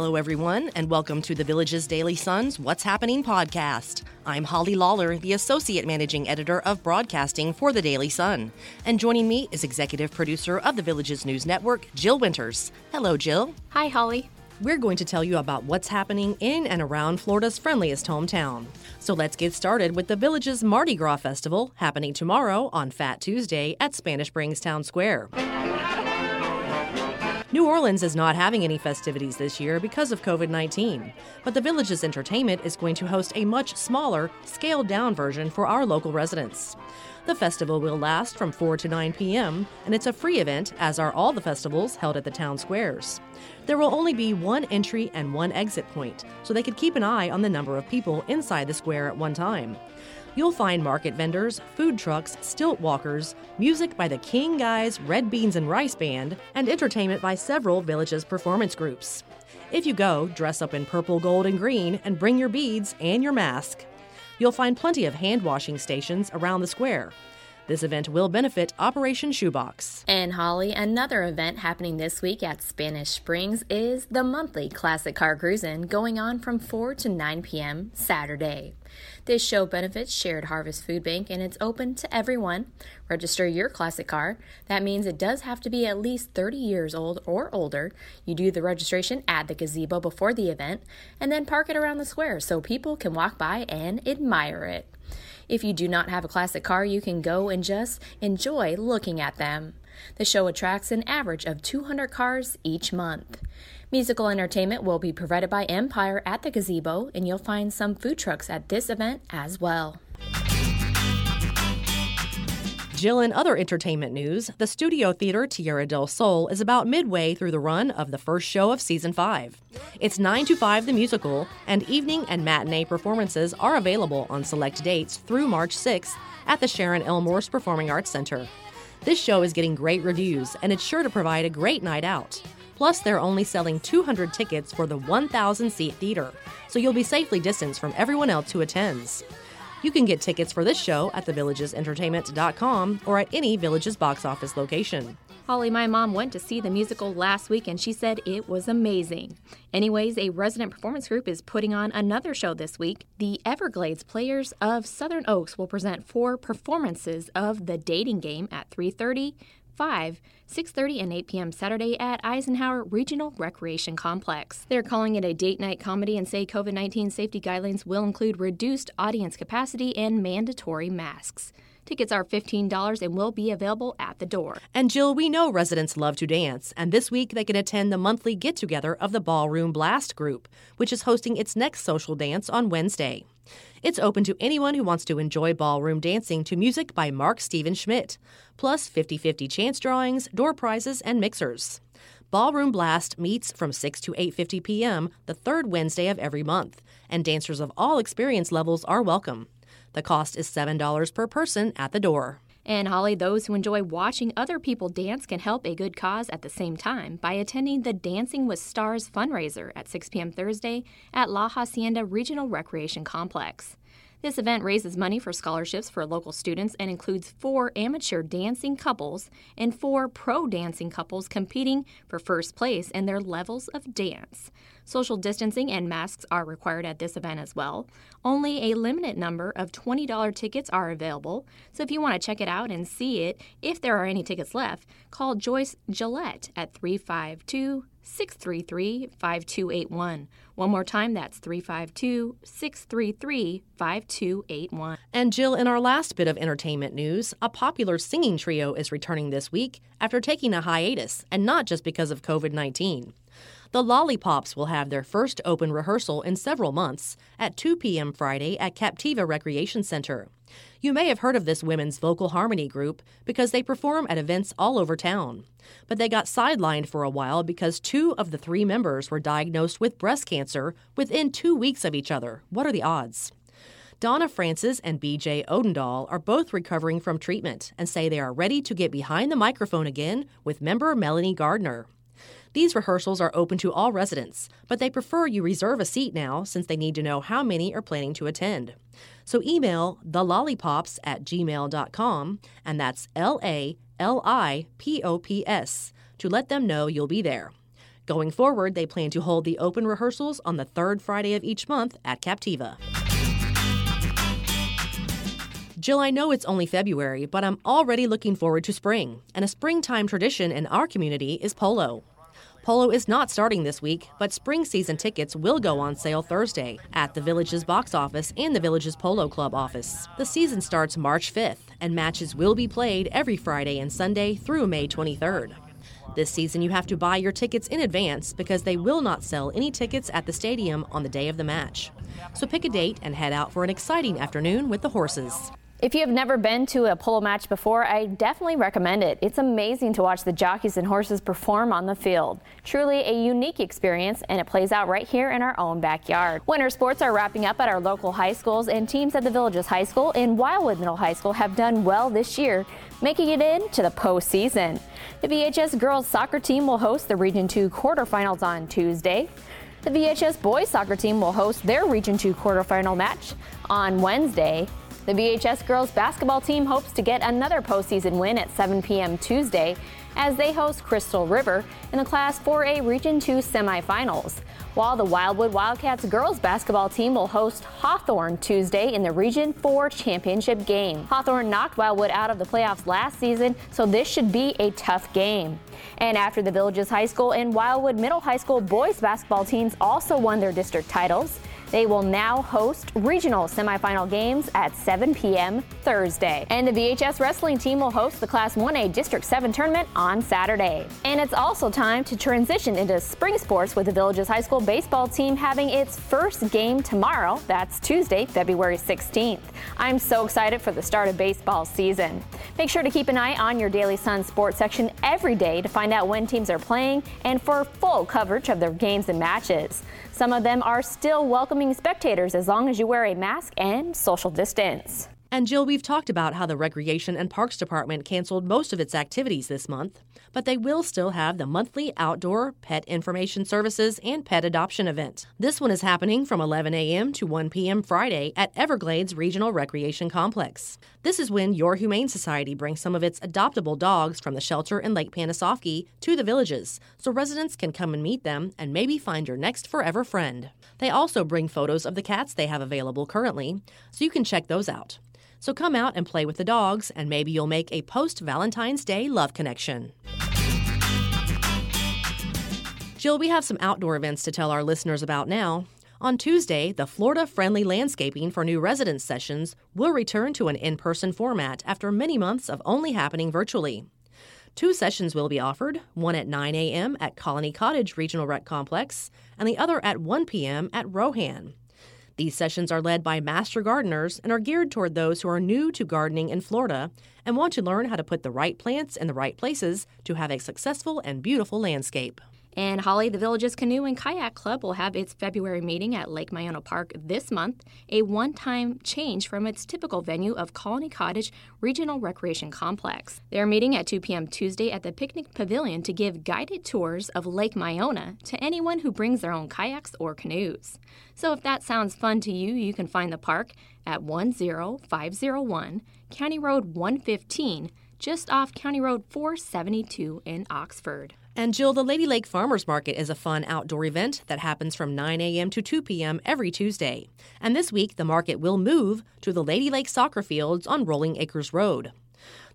Hello, everyone, and welcome to the Village's Daily Sun's What's Happening podcast. I'm Holly Lawler, the Associate Managing Editor of Broadcasting for the Daily Sun. And joining me is Executive Producer of the Village's News Network, Jill Winters. Hello, Jill. Hi, Holly. We're going to tell you about what's happening in and around Florida's friendliest hometown. So let's get started with the Village's Mardi Gras Festival happening tomorrow on Fat Tuesday at Spanish Springs Town Square. New Orleans is not having any festivities this year because of COVID 19, but the Village's entertainment is going to host a much smaller, scaled down version for our local residents. The festival will last from 4 to 9 p.m., and it's a free event, as are all the festivals held at the town squares. There will only be one entry and one exit point, so they could keep an eye on the number of people inside the square at one time. You'll find market vendors, food trucks, stilt walkers, music by the King Guys Red Beans and Rice Band, and entertainment by several villages' performance groups. If you go, dress up in purple, gold, and green and bring your beads and your mask. You'll find plenty of hand washing stations around the square. This event will benefit Operation Shoebox. And Holly, another event happening this week at Spanish Springs is the monthly Classic Car Cruise In going on from 4 to 9 p.m. Saturday. This show benefits Shared Harvest Food Bank and it's open to everyone. Register your classic car. That means it does have to be at least 30 years old or older. You do the registration at the gazebo before the event and then park it around the square so people can walk by and admire it. If you do not have a classic car, you can go and just enjoy looking at them. The show attracts an average of 200 cars each month. Musical entertainment will be provided by Empire at the gazebo, and you'll find some food trucks at this event as well. Jill, in other entertainment news, the studio theater Tierra del Sol is about midway through the run of the first show of season five. It's 9 to 5 the musical, and evening and matinee performances are available on select dates through March 6th at the Sharon L. Morse Performing Arts Center. This show is getting great reviews, and it's sure to provide a great night out. Plus, they're only selling 200 tickets for the 1,000 seat theater, so you'll be safely distanced from everyone else who attends. You can get tickets for this show at thevillagesentertainment.com or at any Villages box office location. Holly, my mom went to see the musical last week and she said it was amazing. Anyways, a resident performance group is putting on another show this week. The Everglades Players of Southern Oaks will present four performances of The Dating Game at 3:30, 5, 6:30 and 8 p.m. Saturday at Eisenhower Regional Recreation Complex. They're calling it a date night comedy and say COVID-19 safety guidelines will include reduced audience capacity and mandatory masks. Tickets are $15 and will be available at the door. And Jill, we know residents love to dance, and this week they can attend the monthly get together of the Ballroom Blast Group, which is hosting its next social dance on Wednesday. It's open to anyone who wants to enjoy ballroom dancing to music by Mark Steven Schmidt, plus 50 50 chance drawings, door prizes, and mixers. Ballroom Blast meets from 6 to 8:50 p.m. the third Wednesday of every month, and dancers of all experience levels are welcome. The cost is $7 per person at the door. And Holly, those who enjoy watching other people dance can help a good cause at the same time by attending the Dancing with Stars fundraiser at 6 p.m. Thursday at La Hacienda Regional Recreation Complex. This event raises money for scholarships for local students and includes four amateur dancing couples and four pro dancing couples competing for first place in their levels of dance. Social distancing and masks are required at this event as well. Only a limited number of $20 tickets are available, so if you want to check it out and see it, if there are any tickets left, call Joyce Gillette at 352 633 5281. One more time, that's 352 633 5281. And Jill, in our last bit of entertainment news, a popular singing trio is returning this week after taking a hiatus, and not just because of COVID 19. The Lollipops will have their first open rehearsal in several months at 2 p.m. Friday at Captiva Recreation Center. You may have heard of this women's vocal harmony group because they perform at events all over town. But they got sidelined for a while because two of the three members were diagnosed with breast cancer within two weeks of each other. What are the odds? Donna Francis and BJ Odendahl are both recovering from treatment and say they are ready to get behind the microphone again with member Melanie Gardner. These rehearsals are open to all residents, but they prefer you reserve a seat now since they need to know how many are planning to attend. So email thelollipops at gmail.com, and that's L A L I P O P S, to let them know you'll be there. Going forward, they plan to hold the open rehearsals on the third Friday of each month at Captiva. Jill, I know it's only February, but I'm already looking forward to spring. And a springtime tradition in our community is polo. Polo is not starting this week, but spring season tickets will go on sale Thursday at the Village's box office and the Village's Polo Club office. The season starts March 5th, and matches will be played every Friday and Sunday through May 23rd. This season, you have to buy your tickets in advance because they will not sell any tickets at the stadium on the day of the match. So pick a date and head out for an exciting afternoon with the horses. If you have never been to a polo match before, I definitely recommend it. It's amazing to watch the jockeys and horses perform on the field. Truly a unique experience, and it plays out right here in our own backyard. Winter sports are wrapping up at our local high schools, and teams at the Villages High School and Wildwood Middle High School have done well this year, making it into the postseason. The VHS girls soccer team will host the Region 2 quarterfinals on Tuesday. The VHS boys soccer team will host their Region 2 quarterfinal match on Wednesday. The VHS girls basketball team hopes to get another postseason win at 7 p.m. Tuesday as they host Crystal River in the Class 4A Region 2 semifinals. While the Wildwood Wildcats girls basketball team will host Hawthorne Tuesday in the Region 4 championship game. Hawthorne knocked Wildwood out of the playoffs last season, so this should be a tough game. And after the Villages High School and Wildwood Middle High School boys basketball teams also won their district titles, they will now host regional semifinal games at 7 p.m. Thursday. And the VHS wrestling team will host the Class 1A District 7 tournament on Saturday. And it's also time to transition into spring sports with the Villages High School baseball team having its first game tomorrow. That's Tuesday, February 16th. I'm so excited for the start of baseball season. Make sure to keep an eye on your Daily Sun sports section every day to find out when teams are playing and for full coverage of their games and matches. Some of them are still welcoming spectators as long as you wear a mask and social distance. And Jill, we've talked about how the Recreation and Parks Department canceled most of its activities this month, but they will still have the monthly outdoor pet information services and pet adoption event. This one is happening from 11 a.m. to 1 p.m. Friday at Everglades Regional Recreation Complex. This is when Your Humane Society brings some of its adoptable dogs from the shelter in Lake Panasoffkee to the villages so residents can come and meet them and maybe find your next forever friend. They also bring photos of the cats they have available currently, so you can check those out. So come out and play with the dogs, and maybe you'll make a post Valentine's Day love connection. Jill, we have some outdoor events to tell our listeners about now. On Tuesday, the Florida Friendly Landscaping for New Residents sessions will return to an in person format after many months of only happening virtually. Two sessions will be offered, one at 9 a.m. at Colony Cottage Regional Rec Complex and the other at 1 p.m. at Rohan. These sessions are led by master gardeners and are geared toward those who are new to gardening in Florida and want to learn how to put the right plants in the right places to have a successful and beautiful landscape. And Holly, the Villages Canoe and Kayak Club will have its February meeting at Lake Miona Park this month, a one time change from its typical venue of Colony Cottage Regional Recreation Complex. They are meeting at 2 p.m. Tuesday at the Picnic Pavilion to give guided tours of Lake Miona to anyone who brings their own kayaks or canoes. So if that sounds fun to you, you can find the park at 10501 County Road 115, just off County Road 472 in Oxford. And Jill, the Lady Lake Farmers Market is a fun outdoor event that happens from 9 a.m. to 2 p.m. every Tuesday. And this week, the market will move to the Lady Lake soccer fields on Rolling Acres Road.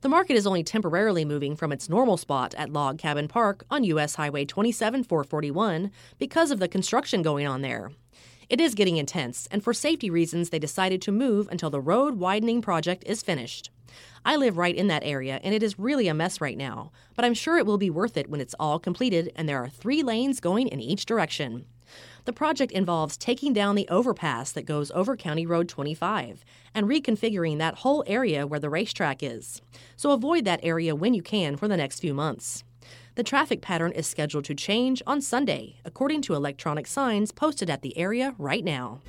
The market is only temporarily moving from its normal spot at Log Cabin Park on U.S. Highway 27 441 because of the construction going on there. It is getting intense, and for safety reasons, they decided to move until the road widening project is finished. I live right in that area, and it is really a mess right now, but I'm sure it will be worth it when it's all completed and there are three lanes going in each direction. The project involves taking down the overpass that goes over County Road 25 and reconfiguring that whole area where the racetrack is. So avoid that area when you can for the next few months. The traffic pattern is scheduled to change on Sunday, according to electronic signs posted at the area right now.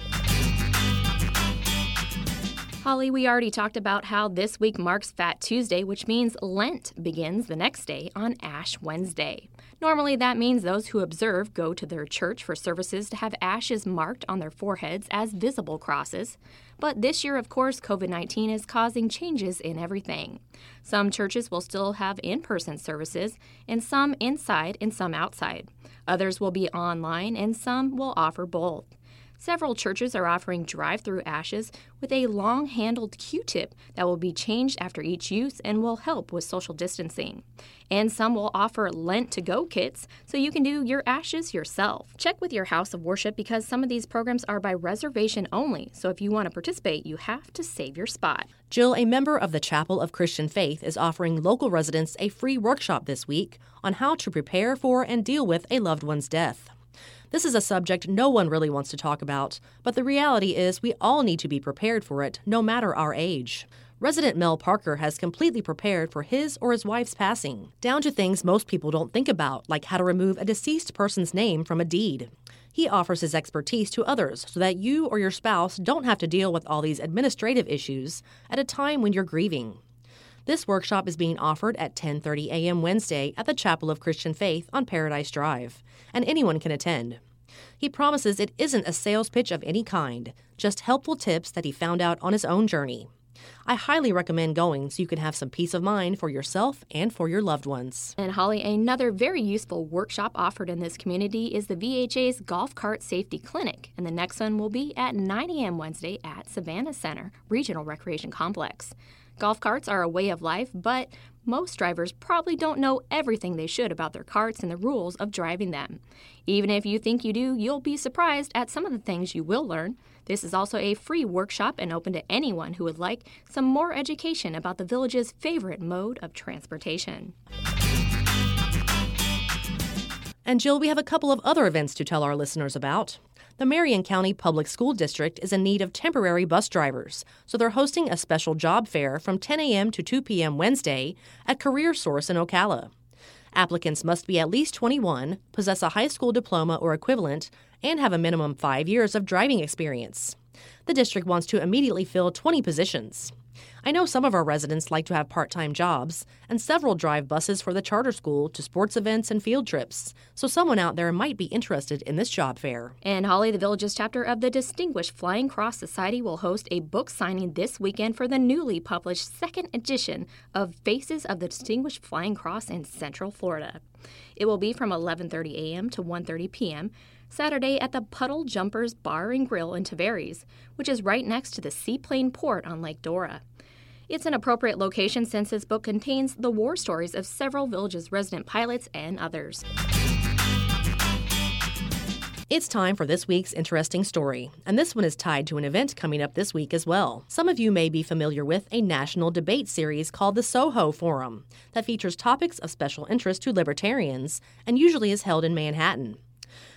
Holly, we already talked about how this week marks Fat Tuesday, which means Lent begins the next day on Ash Wednesday. Normally, that means those who observe go to their church for services to have ashes marked on their foreheads as visible crosses. But this year, of course, COVID 19 is causing changes in everything. Some churches will still have in person services, and some inside and some outside. Others will be online, and some will offer both. Several churches are offering drive through ashes with a long handled Q tip that will be changed after each use and will help with social distancing. And some will offer Lent to go kits so you can do your ashes yourself. Check with your house of worship because some of these programs are by reservation only, so if you want to participate, you have to save your spot. Jill, a member of the Chapel of Christian Faith, is offering local residents a free workshop this week on how to prepare for and deal with a loved one's death. This is a subject no one really wants to talk about, but the reality is we all need to be prepared for it, no matter our age. Resident Mel Parker has completely prepared for his or his wife's passing, down to things most people don't think about, like how to remove a deceased person's name from a deed. He offers his expertise to others so that you or your spouse don't have to deal with all these administrative issues at a time when you're grieving. This workshop is being offered at 10:30 a.m. Wednesday at the Chapel of Christian Faith on Paradise Drive, and anyone can attend. He promises it isn't a sales pitch of any kind, just helpful tips that he found out on his own journey. I highly recommend going so you can have some peace of mind for yourself and for your loved ones. And Holly, another very useful workshop offered in this community is the VHA's Golf Cart Safety Clinic, and the next one will be at 9 a.m. Wednesday at Savannah Center Regional Recreation Complex. Golf carts are a way of life, but most drivers probably don't know everything they should about their carts and the rules of driving them. Even if you think you do, you'll be surprised at some of the things you will learn. This is also a free workshop and open to anyone who would like some more education about the village's favorite mode of transportation. And Jill, we have a couple of other events to tell our listeners about the Marion County Public School District is in need of temporary bus drivers, so they're hosting a special job fair from 10 a.m. to 2 p.m. Wednesday at Career Source in Ocala. Applicants must be at least 21, possess a high school diploma or equivalent, and have a minimum five years of driving experience. The district wants to immediately fill 20 positions. I know some of our residents like to have part time jobs, and several drive buses for the charter school to sports events and field trips, so someone out there might be interested in this job fair. And Holly, the Village's chapter of the Distinguished Flying Cross Society, will host a book signing this weekend for the newly published second edition of Faces of the Distinguished Flying Cross in Central Florida. It will be from 11:30 a.m. to 1:30 p.m. Saturday at the Puddle Jumpers Bar and Grill in Tavares, which is right next to the Seaplane Port on Lake Dora. It's an appropriate location since this book contains the war stories of several villages' resident pilots and others. It's time for this week's interesting story, and this one is tied to an event coming up this week as well. Some of you may be familiar with a national debate series called the Soho Forum that features topics of special interest to libertarians and usually is held in Manhattan.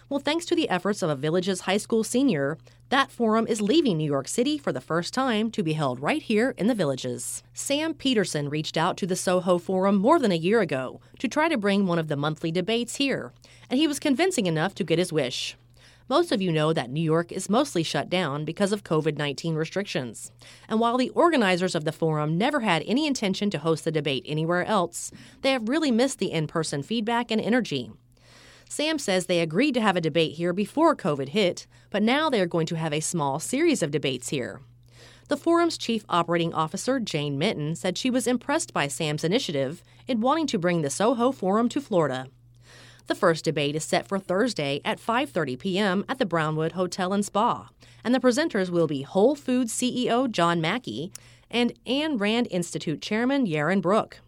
Well, thanks to the efforts of a village's high school senior, that forum is leaving New York City for the first time to be held right here in the villages. Sam Peterson reached out to the Soho Forum more than a year ago to try to bring one of the monthly debates here, and he was convincing enough to get his wish. Most of you know that New York is mostly shut down because of COVID 19 restrictions. And while the organizers of the forum never had any intention to host the debate anywhere else, they have really missed the in person feedback and energy. Sam says they agreed to have a debate here before COVID hit, but now they are going to have a small series of debates here. The forum's chief operating officer, Jane Minton, said she was impressed by Sam's initiative in wanting to bring the Soho Forum to Florida. The first debate is set for Thursday at 5:30 p.m. at the Brownwood Hotel and Spa, and the presenters will be Whole Foods CEO John Mackey and Ayn Rand Institute Chairman Yaron Brook.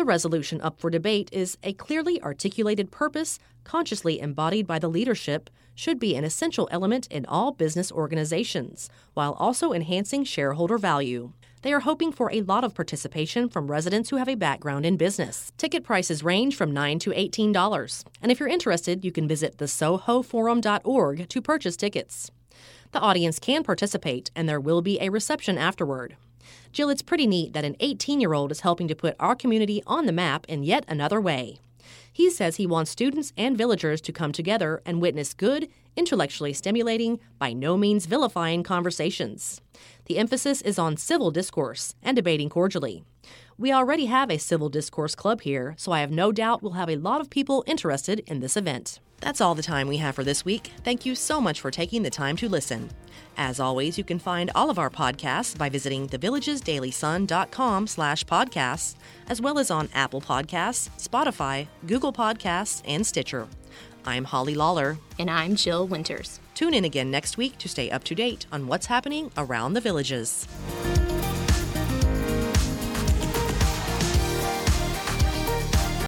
The resolution up for debate is a clearly articulated purpose, consciously embodied by the leadership, should be an essential element in all business organizations, while also enhancing shareholder value. They are hoping for a lot of participation from residents who have a background in business. Ticket prices range from 9 to $18, and if you're interested, you can visit thesohoforum.org to purchase tickets. The audience can participate, and there will be a reception afterward. Jill, it's pretty neat that an 18 year old is helping to put our community on the map in yet another way. He says he wants students and villagers to come together and witness good, intellectually stimulating, by no means vilifying conversations. The emphasis is on civil discourse and debating cordially. We already have a civil discourse club here, so I have no doubt we'll have a lot of people interested in this event. That's all the time we have for this week. Thank you so much for taking the time to listen. As always, you can find all of our podcasts by visiting thevillagesdailysun.com slash podcasts, as well as on Apple Podcasts, Spotify, Google Podcasts, and Stitcher. I'm Holly Lawler. And I'm Jill Winters. Tune in again next week to stay up to date on what's happening around the villages.